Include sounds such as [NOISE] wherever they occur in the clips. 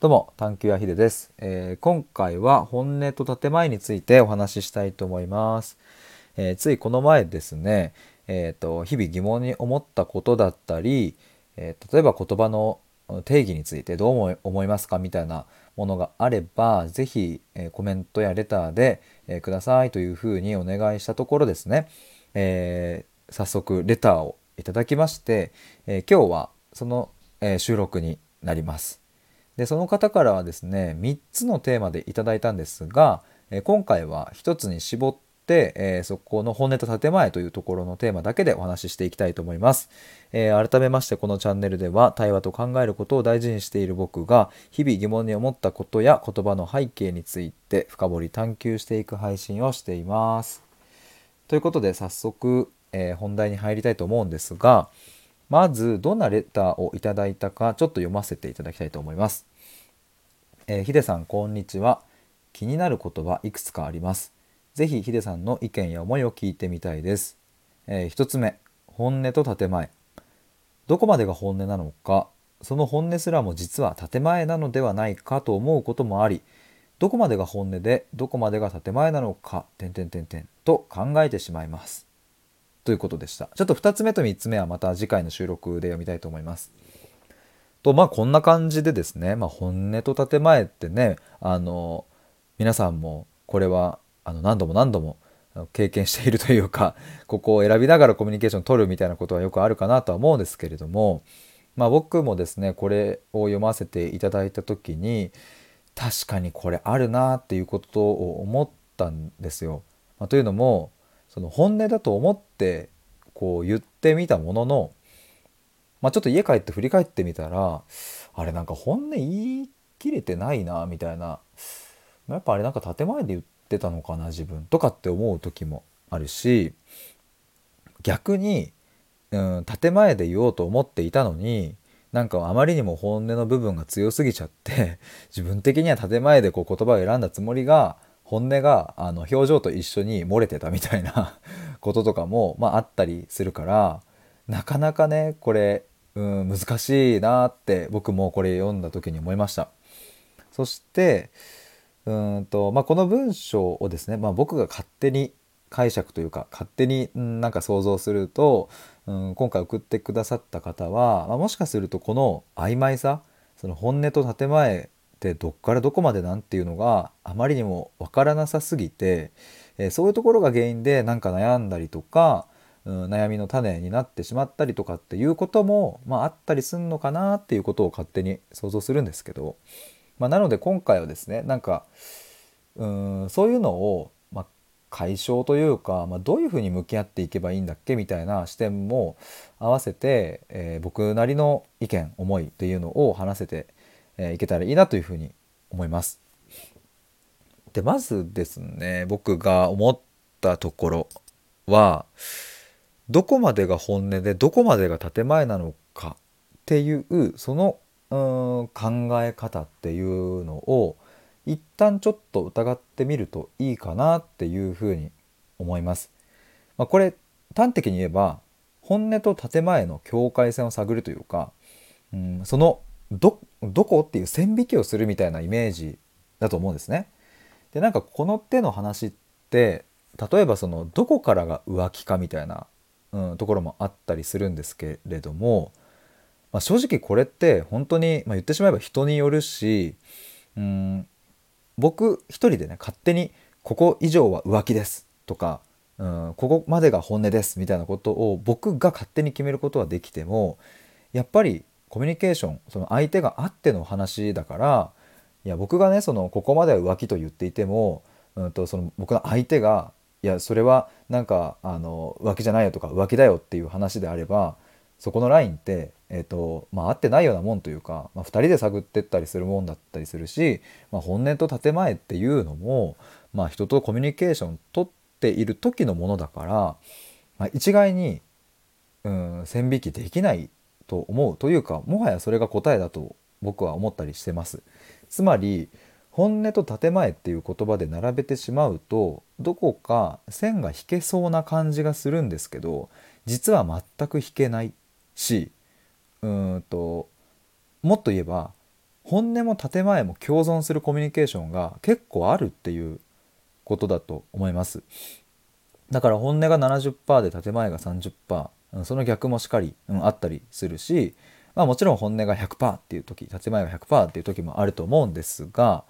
どうも、探求やひでです、えー今回は本音と建前についてお話ししたいと思います。えーついこの前ですね、えーと、日々疑問に思ったことだったり、えー例えば言葉の定義についてどう思いますかみたいなものがあれば、ぜひ、えコメントやレターで、えくださいというふうにお願いしたところですね、え早速レターをいただきまして、え今日はその、え収録になります。でその方からはですね3つのテーマでいただいたんですが、え今回は1つに絞って、えそこの本音と建前というところのテーマだけでお話ししていきたいと思います、え改めましてこのチャンネルでは対話と考えることを大事にしている僕が日々疑問に思ったことや言葉の背景について深掘り探求していく配信をしていますということで早速、え本題に入りたいと思うんですがまずどんなレターをいただいたかちょっと読ませていただきたいと思います。えーヒデさんこんにちは。気になる言葉いくつかあります。ぜひヒデさんの意見や思いを聞いてみたいです。えー一つ目、本音と建前。どこまでが本音なのか、その本音すらも実は建前なのではないかと思うこともあり、どこまでが本音でどこまでが建前なのか、点々点々と考えてしまいます。ということでした。ちょっと2つ目と3つ目はまた次回の収録で読みたいと思います。とまあこんな感じでですね、まあ、本音と建前ってねあの皆さんもこれはあの何度も何度も経験しているというか [LAUGHS] ここを選びながらコミュニケーション取るみたいなことはよくあるかなとは思うんですけれども、まあ、僕もですねこれを読ませていただいた時に確かにこれあるなっていうことを思ったんですよ。まあというのもその本音だと思ってこう言ってみたものの、まあ、ちょっと家帰って振り返ってみたらあれなんか本音言い切れてないなみたいな。やっぱあれなんか建前で言ってたのかな自分。とかって思う時もあるし逆に、うん、建前で言おうと思っていたのになんかあまりにも本音の部分が強すぎちゃって [LAUGHS] 自分的には建前でこう言葉を選んだつもりが本音があの表情と一緒に漏れてたみたいなこととかも、まあ、あったりするからなかなかねこれ、うん、難しいなって僕もこれ読んだ時に思いました。そしてうんと、まあ、この文章をですね、まあ、僕が勝手に解釈というか勝手になんか想像すると、うん、今回送ってくださった方は、まあ、もしかするとこの曖昧さその本音と建前ってどっからどこまでなんていうのがあまりにもわからなさすぎて、えーそういうところが原因でなんか悩んだりとか、うん、悩みの種になってしまったりとかっていうことも、まあ、あったりすんのかなっていうことを勝手に想像するんですけど、まあ、なので今回はですねなんかうんそういうのを、まあ、解消というか、まあ、どういうふうに向き合っていけばいいんだっけみたいな視点も合わせて、えー僕なりの意見思いっていうのを話せて、えーいけたらいいなというふうに思います。でまずですね僕が思ったところはどこまでが本音でどこまでが建前なのかっていうその考え方っていうのを一旦ちょっと疑ってみるといいかなっていうふうに思います。まあ、これ端的に言えば本音と建前の境界線を探るというか、うん、そのどどこっていう線引きをするみたいなイメージだと思うんですね。でなんかこの手の話って例えばそのどこからが浮気かみたいな、うん、ところもあったりするんですけれども、まあ、正直これって本当に、まあ、言ってしまえば人によるし、うん、僕一人でね勝手にここ以上は浮気ですとか、うん、ここまでが本音ですみたいなことを僕が勝手に決めることはできてもやっぱりコミュニケーションその相手があっての話だからいや僕がねそのここまでは浮気と言っていても、うん、とその僕の相手がいやそれはなんかあの浮気じゃないよとか浮気だよっていう話であればそこのラインって、えーとまあ、合ってないようなもんというか、まあ、2人で探ってったりするもんだったりするし、まあ、本音と建前っていうのも、まあ、人とコミュニケーション取っている時のものだから、まあ、一概に、うん、線引きできないと思うというかもはやそれが答えだと僕は思ったりしてます。つまり本音と建前っていう言葉で並べてしまうとどこか線が引けそうな感じがするんですけど実は全く引けないしうんともっと言えば本音も建前も共存するコミュニケーションが結構あるっていうことだと思います。だから本音が70%で建前が30%、その逆もしっかり、うん、あったりするし、まあ、もちろん本音が100%っていう時建前が100%っていう時もあると思うんですが、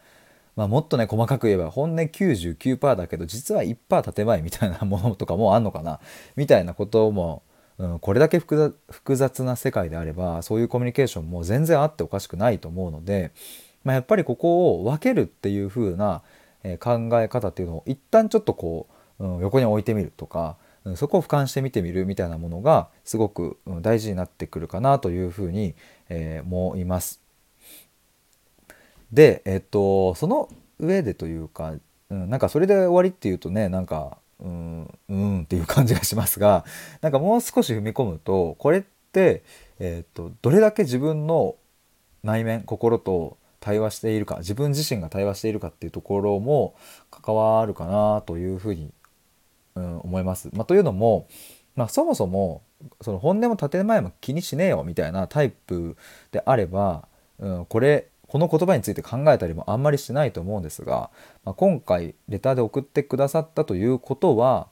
まあ、もっとね細かく言えば本音99%だけど実は1%建前みたいなものとかもあんのかな？みたいなことも、うん、これだけ複雑な世界であればそういうコミュニケーションも全然あっておかしくないと思うので、まあ、やっぱりここを分けるっていう風な考え方っていうのを一旦ちょっとこううん、横に置いてみるとか、そこを俯瞰して見てみるみたいなものがすごく、大事になってくるかなというふうに、え、思います。で、えっと、その上でというか、うん、なんかそれで終わりっていうとねなんかうんうんっていう感じがしますがなんかもう少し踏み込むとこれって、えっと、どれだけ自分の内面心と対話しているか自分自身が対話しているかっていうところも関わるかなというふうにうん、思います。まあ、というのも、まあ、そもそもその本音も建前も気にしねえよみたいなタイプであれば、うん、これこの言葉について考えたりもあんまりしないと思うんですが、まあ、今回レターで送ってくださったということは、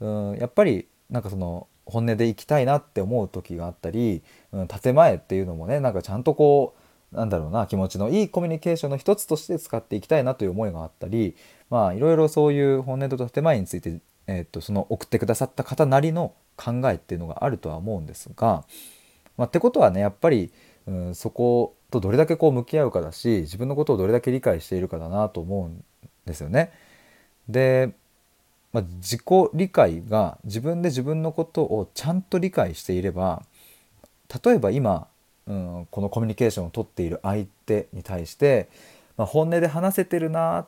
うん、やっぱりなんかその本音でいきたいなって思う時があったり、うん、建前っていうのもねなんかちゃんとこうなんだろうな気持ちのいいコミュニケーションの一つとして使っていきたいなという思いがあったりまあいろいろそういう本音と建前についてえー、とその送ってくださった方なりの考えっていうのがあるとは思うんですが、まあ、ってことはねやっぱり、うん、そことどれだけこう向き合うかだし自分のことをどれだけ理解しているかだなと思うんですよね。で、まあ、自己理解が自分で自分のことをちゃんと理解していれば例えば今、うん、このコミュニケーションをとっている相手に対して、まあ、本音で話せてるな、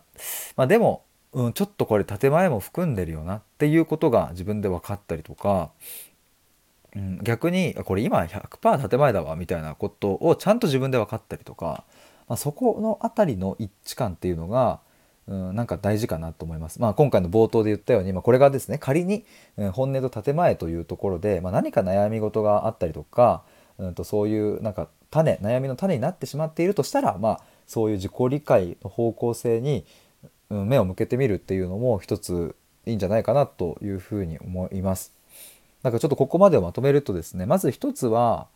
まあ、でもうん、ちょっとこれ建前も含んでるよなっていうことが自分で分かったりとか、うん、逆にこれ今100%建前だわみたいなことをちゃんと自分で分かったりとか、まあ、そこの辺りの一致感っていうのが、うん、なんか大事かなと思います。まあ、今回の冒頭で言ったように、まあ、これがですね仮に、うん、本音と建前というところで、まあ、何か悩み事があったりとか、うん、とそういうなんか種悩みの種になってしまっているとしたら、まあ、そういう自己理解の方向性に目を向けてみるっていうのも一ついいんじゃないかなというふうに思います。だからちょっとここまでをまとめるとですねまず一つは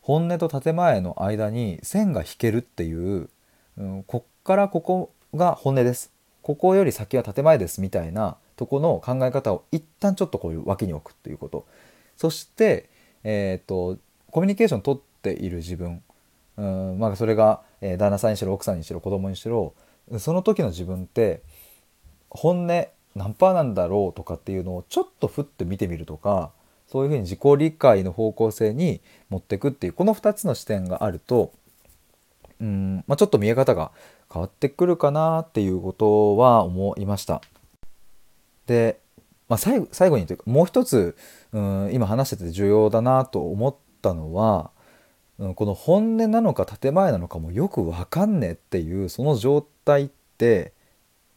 本音と建前の間に線が引けるっていう、うん、こっからここが本音です。ここより先は建前ですみたいなとこの考え方を一旦ちょっとこういう脇に置くっていうこと。そして、えーと、コミュニケーション取っている自分、うんまあ、それが、え、旦那さんにしろ奥さんにしろ子供にしろその時の自分って本音何パーなんだろうとかっていうのをちょっとふって見てみるとかそういうふうに自己理解の方向性に持っていくっていうこの2つの視点があるとうん、まあ、ちょっと見え方が変わってくるかなっていうことは思いました。で、まあ、最後最後にというかもう一つうん今話してて重要だなと思ったのはうん、この本音なのか建前なのかもよく分かんねえっていうその状態って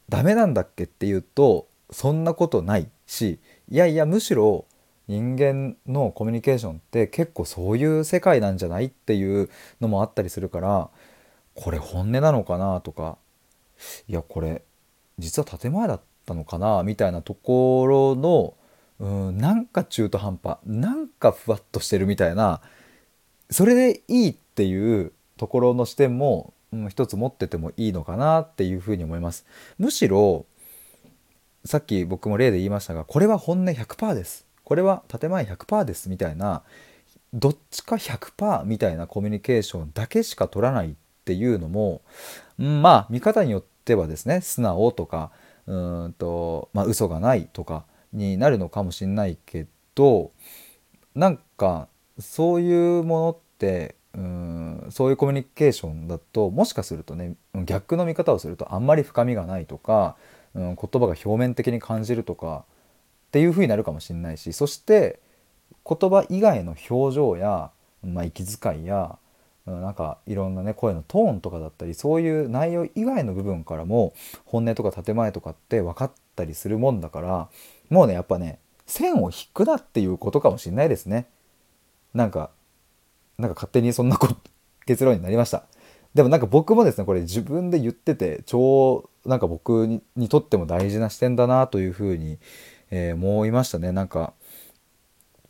ダメなんだっけっていうとそんなことないしいやいやむしろ人間のコミュニケーションって結構そういう世界なんじゃないっていうのもあったりするからこれ本音なのかなとかいやこれ実は建前だったのかなみたいなところのうんなんか中途半端なんかふわっとしてるみたいなそれでいいっていうところの視点も、うん、一つ持っててもいいのかなっていうふうに思います。むしろさっき僕も例で言いましたがこれは本音100%ですこれは建前100%ですみたいなどっちか100%みたいなコミュニケーションだけしか取らないっていうのも、うん、まあ見方によってはですね素直とかうんと、まあ、嘘がないとかになるのかもしれないけどなんかそういうものってうんそういうコミュニケーションだともしかするとね逆の見方をするとあんまり深みがないとか、うん、言葉が表面的に感じるとかっていうふうになるかもしれないしそして言葉以外の表情や、まあ、息遣いやなんかいろんなね声のトーンとかだったりそういう内容以外の部分からも本音とか建前とかって分かったりするもんだからもうねやっぱね線を引くなっていうことかもしれないですね。なんかなんか勝手にそんなこ結論になりました。でもなんか僕もですねこれ自分で言ってて超なんか僕にとっても大事な視点だなというふうに、えー、思いましたね。なんか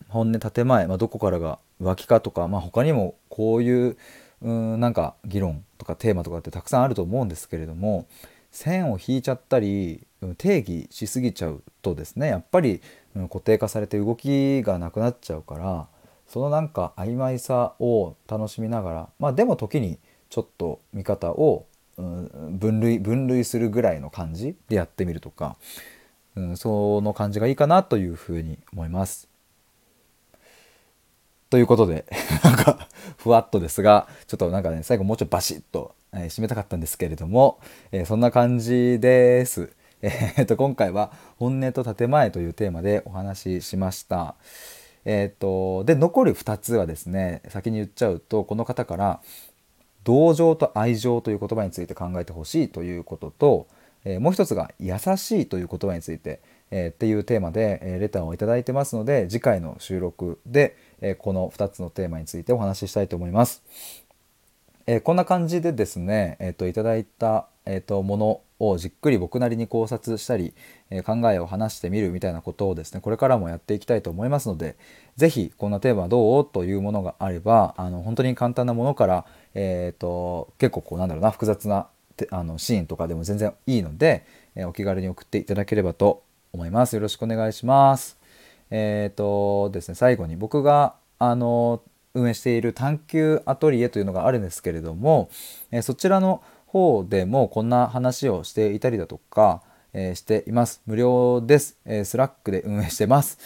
本音建前、まあ、どこからが浮気かとか、まあ、他にもこういううんなんか議論とかテーマとかってたくさんあると思うんですけれども線を引いちゃったり定義しすぎちゃうとですねやっぱり固定化されて動きがなくなっちゃうからそのなんか曖昧さを楽しみながらまあでも時にちょっと見方を、分類分類するぐらいの感じでやってみるとか、うん、その感じがいいかなというふうに思います。ということで [LAUGHS] なんかふわっとですがちょっとなんかね最後もうちょっとバシッと、えー、締めたかったんですけれども、えー、そんな感じです。[LAUGHS] え、っと今回は「本音と建前」というテーマでお話ししました。えーと、で残る2つはですね先に言っちゃうとこの方から「同情と愛情」という言葉について考えてほしいということと、えー、もう一つが「優しい」という言葉について、えー、っていうテーマで、えー、レターを頂いてますので次回の収録で、えこの2つのテーマについてお話ししたいと思います。えこんな感じでですね、えーと、いただいた、えーとものをじっくり僕なりに考察したり、え考えを話してみるみたいなことをですねこれからもやっていきたいと思いますので是非こんなテーマどう？というものがあればあの本当に簡単なものから、えーと、結構こうなんだろうな複雑なあのシーンとかでも全然いいので、えお気軽に送っていただければと思います。よろしくお願いします。えっ、ー、とですね最後に僕があの運営している探求アトリエというのがあるんですけれども、えそちらの方でもこんな話をしていたりだとか、えー、しています。無料です、えー、 Slack で運営してます。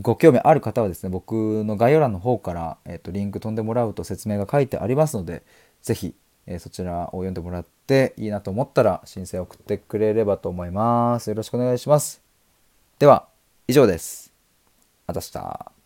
ご興味ある方はですね、僕の概要欄の方から、えーと、リンク飛んでもらうと説明が書いてありますので、是非、えー、そちらを読んでもらっていいなと思ったら申請を送ってくれればと思います。よろしくお願いします。では、以上です。また明日。